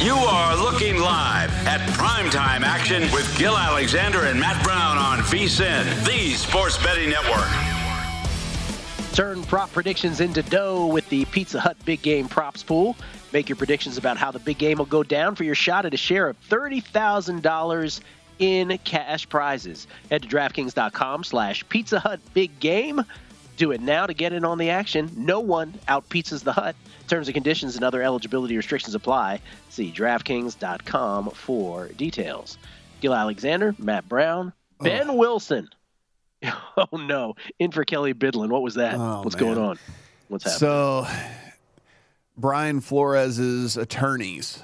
Speaker 1: You are looking live at primetime action with Gil Alexander and Matt Brown on VSIN, the Sports Betting Network.
Speaker 2: Turn prop predictions into dough with the Pizza Hut Big Game Props Pool. Make your predictions about how the big game will go down for your shot at a share of $30,000 in cash prizes. Head to DraftKings.com slash Pizza Hut Big Game. Do it now to get in on the action. No one out pizzas the hut. Terms and conditions and other eligibility restrictions apply. See DraftKings.com for details. Gil Alexander, Matt Brown, Ben oh. Wilson. (laughs) Oh no, in for Kelley Bydlon. What was that? Oh, What's man. going on? What's happening?
Speaker 4: So Brian Flores's attorneys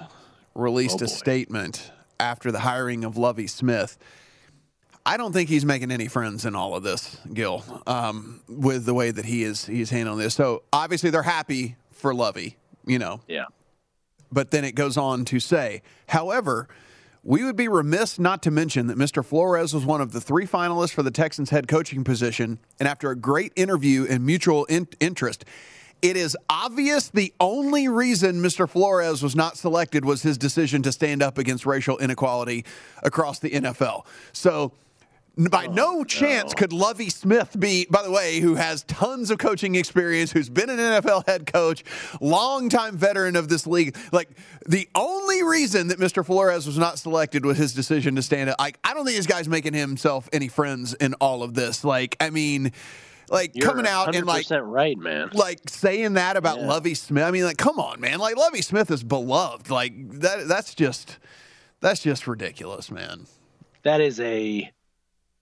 Speaker 4: released oh a statement after the hiring of Lovie Smith. I don't think he's making any friends in all of this, Gil, um, with the way that he is he's handling this. So obviously they're happy for Lovie, you know.
Speaker 2: Yeah.
Speaker 4: But then it goes on to say, however, we would be remiss not to mention that Mr. Flores was one of the three finalists for the Texans head coaching position, and after a great interview and mutual in- interest, it is obvious the only reason Mr. Flores was not selected was his decision to stand up against racial inequality across the NFL. So, by oh, no chance no. could Lovie Smith be, by the way, who has tons of coaching experience, who's been an NFL head coach, longtime veteran of this league. Like the only reason that Mr. Flores was not selected was his decision to stand up. Like I don't think this guy's making himself any friends in all of this. Like I mean like
Speaker 2: You're
Speaker 4: coming out and like
Speaker 2: right, man.
Speaker 4: Like saying that about yeah. Lovie Smith. I mean, like, come on, man. Like Lovie Smith is beloved. Like that. That's just that's just ridiculous, man.
Speaker 2: That is a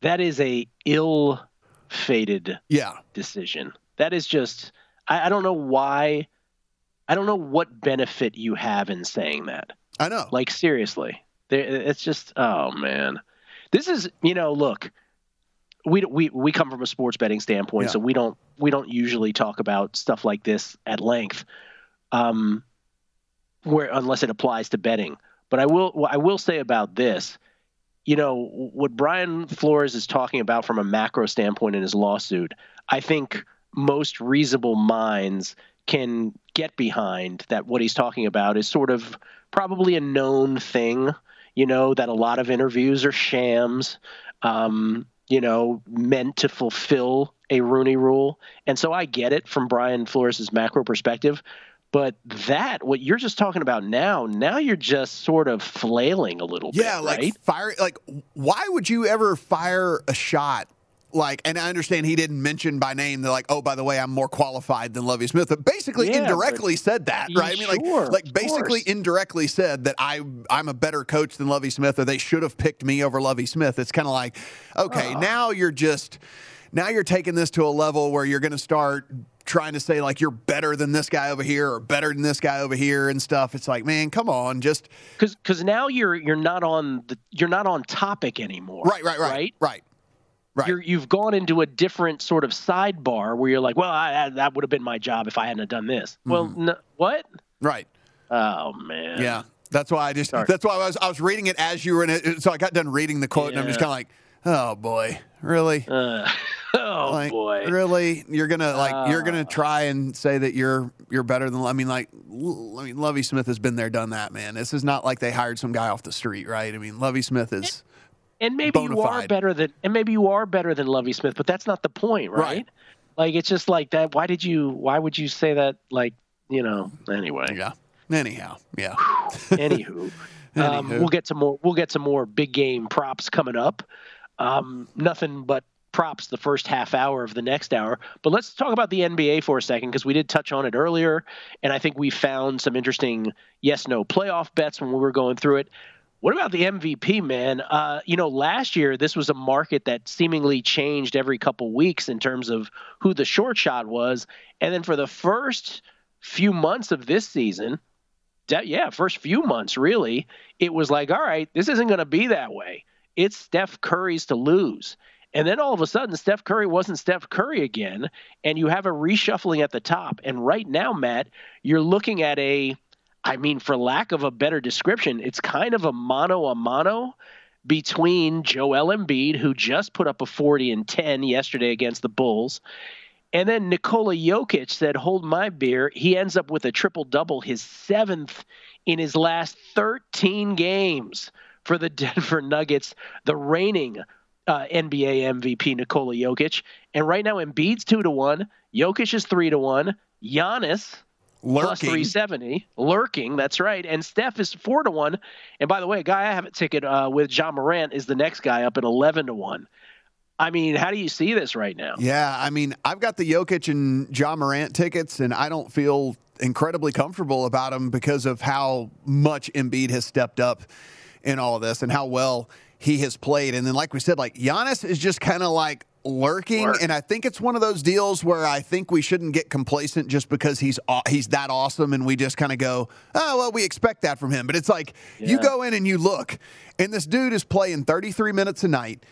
Speaker 2: that is a ill fated
Speaker 4: yeah
Speaker 2: decision. That is just I, I don't know why. I don't know what benefit you have in saying that.
Speaker 4: I know.
Speaker 2: Like seriously, it's just oh man. This is you know look we we we come from a sports betting standpoint, yeah. so we don't we don't usually talk about stuff like this at length, um, where unless it applies to betting. But I will I will say about this, you know, what Brian Flores is talking about from a macro standpoint in his lawsuit. I think most reasonable minds can get behind that. What he's talking about is sort of probably a known thing. You know that a lot of interviews are shams. Um, you know, meant to fulfill a Rooney rule. And so I get it from Brian Flores' macro perspective. But that, what you're just talking about now, now you're just sort of flailing a little
Speaker 4: yeah,
Speaker 2: bit.
Speaker 4: Yeah, like
Speaker 2: right?
Speaker 4: fire. Like, why would you ever fire a shot like, and I understand he didn't mention by name. They're like, oh, by the way, I'm more qualified than Lovie Smith, but basically
Speaker 2: Yeah,
Speaker 4: indirectly
Speaker 2: but-
Speaker 4: said that, right? I mean, like,
Speaker 2: Sure,
Speaker 4: like basically
Speaker 2: course.
Speaker 4: indirectly said that I I'm a better coach than Lovie Smith, or they should have picked me over Lovie Smith. It's kind of like, okay,
Speaker 2: Ah.
Speaker 4: now you're just now you're taking this to a level where you're going to start trying to say like you're better than this guy over here or better than this guy over here and stuff. It's like, man, come on, just
Speaker 2: because because now you're you're not on the you're not on topic anymore.
Speaker 4: right, right, right,
Speaker 2: right.
Speaker 4: right. Right.
Speaker 2: You're, you've gone into a different sort of sidebar where you're like, well, I, I, that would have been my job if I hadn't have done this. Well,
Speaker 4: Mm-hmm.
Speaker 2: no, what?
Speaker 4: Right.
Speaker 2: Oh man.
Speaker 4: Yeah. That's why I just
Speaker 2: Sorry.
Speaker 4: that's why I was I was reading it as you were in it. So I got done reading the quote and I'm just kind of like, oh boy, really?
Speaker 2: Uh, (laughs) (laughs) (laughs) oh
Speaker 4: like,
Speaker 2: boy.
Speaker 4: really? You're gonna like you're
Speaker 2: Ah.
Speaker 4: gonna try and say that you're you're better than I mean like L- I mean Lovie Smith has been there, done that, man. This is not like they hired some guy off the street, right? I mean Lovie Smith is
Speaker 2: And maybe
Speaker 4: bona
Speaker 2: you are better than and maybe you are better than Lovie Smith, but that's not the point, right?
Speaker 4: Right.
Speaker 2: Like it's just like that. Why did you? Why would you say that? Like you know. Anyway.
Speaker 4: yeah. Anyhow, yeah.
Speaker 2: Anywho, (laughs) um, we'll get some more. We'll get some more big game props coming up. Um, nothing but props the first half hour of the next hour. But let's talk about the NBA for a second because we did touch on it earlier, and I think we found some interesting yes/no playoff bets when we were going through it. What about the MVP, man? Uh, you know, last year this was a market that seemingly changed every couple weeks in terms of who the short shot was, and then for the first few months of this season, yeah, first few months really, it was like, all right, this isn't going to be that way. It's Steph Curry's to lose. And then all of a sudden, Steph Curry wasn't Steph Curry again, and you have a reshuffling at the top. And right now, Matt, you're looking at a, I mean, for lack of a better description, it's kind of a mano a mano between Joel Embiid, who just put up a 40 and 10 yesterday against the Bulls, and then Nikola Jokic said, "Hold my beer." He ends up with a triple double, his seventh in his last 13 games for the (laughs) Denver Nuggets, the reigning uh, NBA MVP Nikola Jokic. And right now, Embiid's two to one, Jokic is three to one, Giannis
Speaker 4: Lurking.
Speaker 2: 370, lurking. That's right, and Steph is four to one. And by the way, a guy I have a ticket uh, with Ja Morant is the next guy up at 11 to one. I mean, how do you see this right now?
Speaker 4: Yeah, I mean, I've got the Jokic and Ja Morant tickets, and I don't feel incredibly comfortable about them because of how much Embiid has stepped up in all of this and how well he has played. And then, like we said, like Giannis is just kind of like lurking,
Speaker 2: Lurk.
Speaker 4: and I think it's one of those deals where I think we shouldn't get complacent just because he's he's that awesome, and we just kind of go, oh well, we expect that from him. But it's like you go in and you look, and this dude is playing 33 minutes a night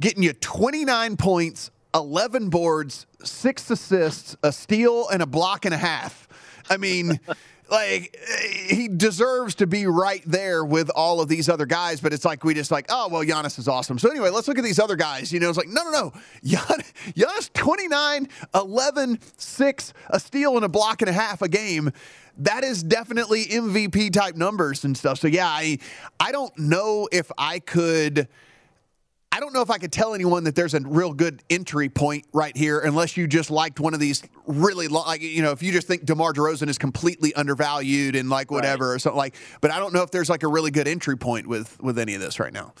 Speaker 4: getting you 29 points, 11 boards, six assists, a steal, and a block and a half. I mean, (laughs) like eh, he deserves to be right there with all of these other guys, but it's like we just like, oh well, Giannis is awesome. So anyway, let's look at these other guys. You know, it's like no, no, no. (laughs) Gian- Giannis 29, 11, 6, a steal, and a block and a half a game. That is definitely MVP type numbers and stuff. So yeah, I I don't know if I could. I don't know if I could tell anyone that there's a real good entry point right here, unless you just liked one of these really lo- like you know if you just think DeMar DeRozan is completely undervalued and like whatever or something like. But I don't know if there's like a really good entry point with with any of this right now.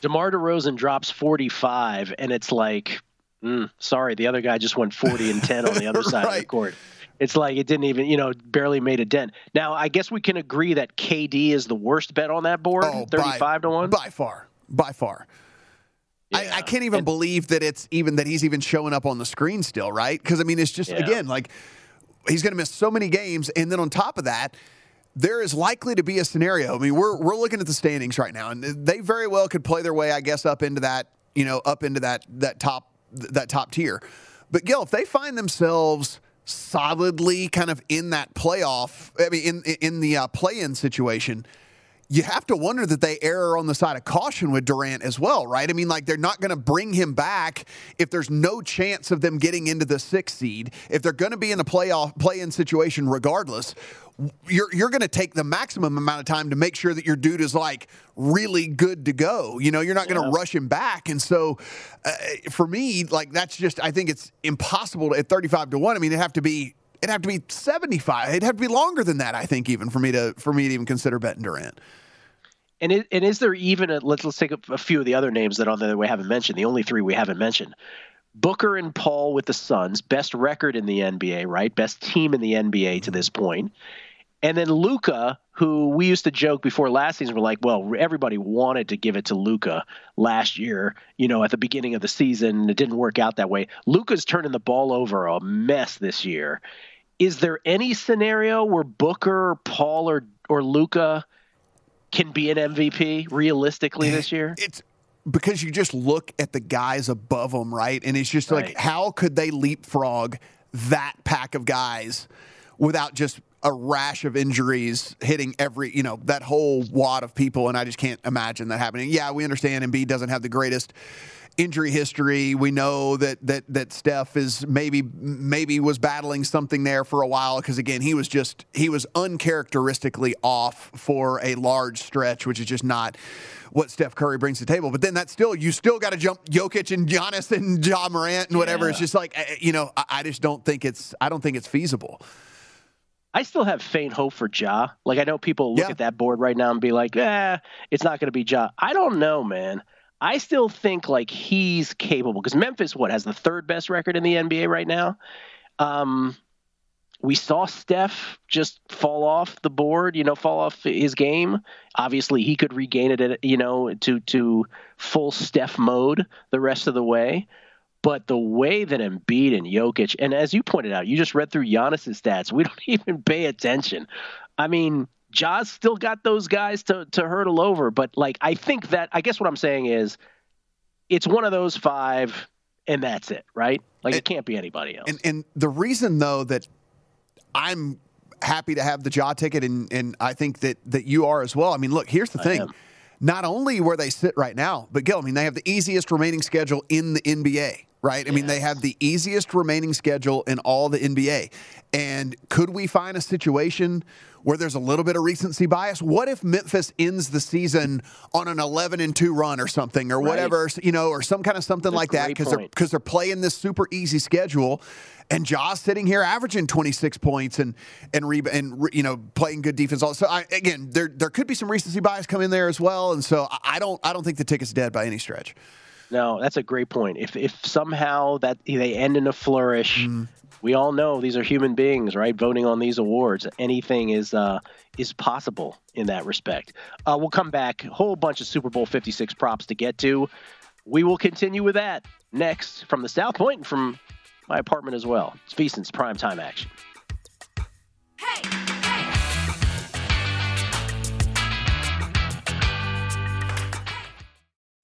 Speaker 2: DeMar DeRozan drops 45, and it's like, mm, sorry, the other guy just went 40 and 10 on the other (laughs) side of the court. It's like it didn't even, you know, barely made a dent. Now, I guess we can agree that KD is the worst bet on that board,
Speaker 4: Oh, by-
Speaker 2: 35 to 1.
Speaker 4: by far, by far. I, I can't even
Speaker 2: And-
Speaker 4: believe that it's even that he's even showing up on the screen still, right? Because I mean, it's just
Speaker 2: Yeah.
Speaker 4: again like he's going to miss so many games, and then on top of that, there is likely to be a scenario. I mean, we're we're looking at the standings right now, and they very well could play their way, I guess, up into that you know up into that that top that top tier. But Gil, if they find themselves solidly kind of in that playoff, I mean, in in the uh, play-in situation you have to wonder that they err on the side of caution with Durant as well, right? I mean, like they're not going to bring him back if there's no chance of them getting into the sixth seed. If they're going to be in a playoff play-in situation, regardless, you're you're going to take the maximum amount of time to make sure that your dude is like really good to go. You know, you're not going to rush him back, and so uh, for me, like that's just I think it's impossible to, at 35 to one. I mean, it'd have to be. It'd have to be 75. It'd have to be longer than that, I think, even for me to for me to even consider betting Durant.
Speaker 2: And is, and is there even a let's let's take a, a few of the other names that on we haven't mentioned. The only three we haven't mentioned. Booker and Paul with the Suns, best record in the NBA, right? Best team in the NBA to this point. And then Luka, who we used to joke before last season, we're like, well, everybody wanted to give it to Luka last year, you know, at the beginning of the season. It didn't work out that way. Luka's turning the ball over a mess this year. Is there any scenario where Booker, Paul, or or Luka can be an MVP realistically this year? (laughs)
Speaker 4: It's because you just look at the guys above them, right? And it's just
Speaker 2: Right.
Speaker 4: like, how could they leapfrog that pack of guys without just a rash of injuries hitting every, you know, that whole wad of people? And I just can't imagine that happening. Yeah, we understand Embiid doesn't have the greatest injury history. We know that that that Steph is maybe maybe was battling something there for a while because again he was just he was uncharacteristically off for a large stretch, which is just not what Steph Curry brings to the table. But then that's still you still got to jump Jokic and Giannis and Ja Morant and whatever. It's just like eh, you know I, I just don't think it's I don't think it's feasible.
Speaker 2: I still have faint hope for Ja. Like I know people look
Speaker 4: Yeah.
Speaker 2: at that board right now and be like, "Eh, it's not going to be Ja." I don't know, man. I still think like he's capable because Memphis, what has the third best record in the NBA right now. Um, we saw Steph just fall off the board, you know, fall off his game. Obviously, he could regain it, you know, to to full Steph mode the rest of the way. But the way that Embiid and Jokic, and as you pointed out, you just read through Giannis's stats. We (laughs) don't even pay attention. I mean, Ja's still got those guys to to hurdle over, but like I think that I guess what I'm saying is, it's one of those five, and that's it, right? Like it can't be anybody else.
Speaker 4: And and the reason though that I'm happy to have the Ja ticket and and I think that that you are as well. I mean, look, here's the
Speaker 2: I
Speaker 4: thing.
Speaker 2: am.
Speaker 4: Not only where they sit right now, but Gil, I mean, they have the easiest remaining schedule in the NBA, right? I mean, they have the easiest remaining schedule in all the NBA. And could we find a situation where there's a little bit of recency bias? What if Memphis ends the season on an 11 and 2 run or something or
Speaker 2: Right.
Speaker 4: whatever, you know, or some kind of something
Speaker 2: That's
Speaker 4: like that because they're because they're playing this super easy schedule, and Ja's sitting here averaging 26 points and and re- and re- you know playing good defense. Also, I, again, there there could be some recency bias come in there as well, and so I don't I don't think the ticket's dead by any stretch.
Speaker 2: No, that's a great point. If if somehow that they end in a flourish,
Speaker 4: Mm-hmm.
Speaker 2: we all know these are human beings, right? Voting on these awards, anything is uh, is possible in that respect. Uh, we'll come back. A whole bunch of Super Bowl Fifty Six props to get to. We will continue with that next from the South Point and from my apartment as well. It's VSIN's prime time action.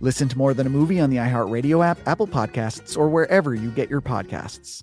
Speaker 6: Listen to More Than a Movie on the iHeartRadio app, Apple Podcasts, or wherever you get your podcasts.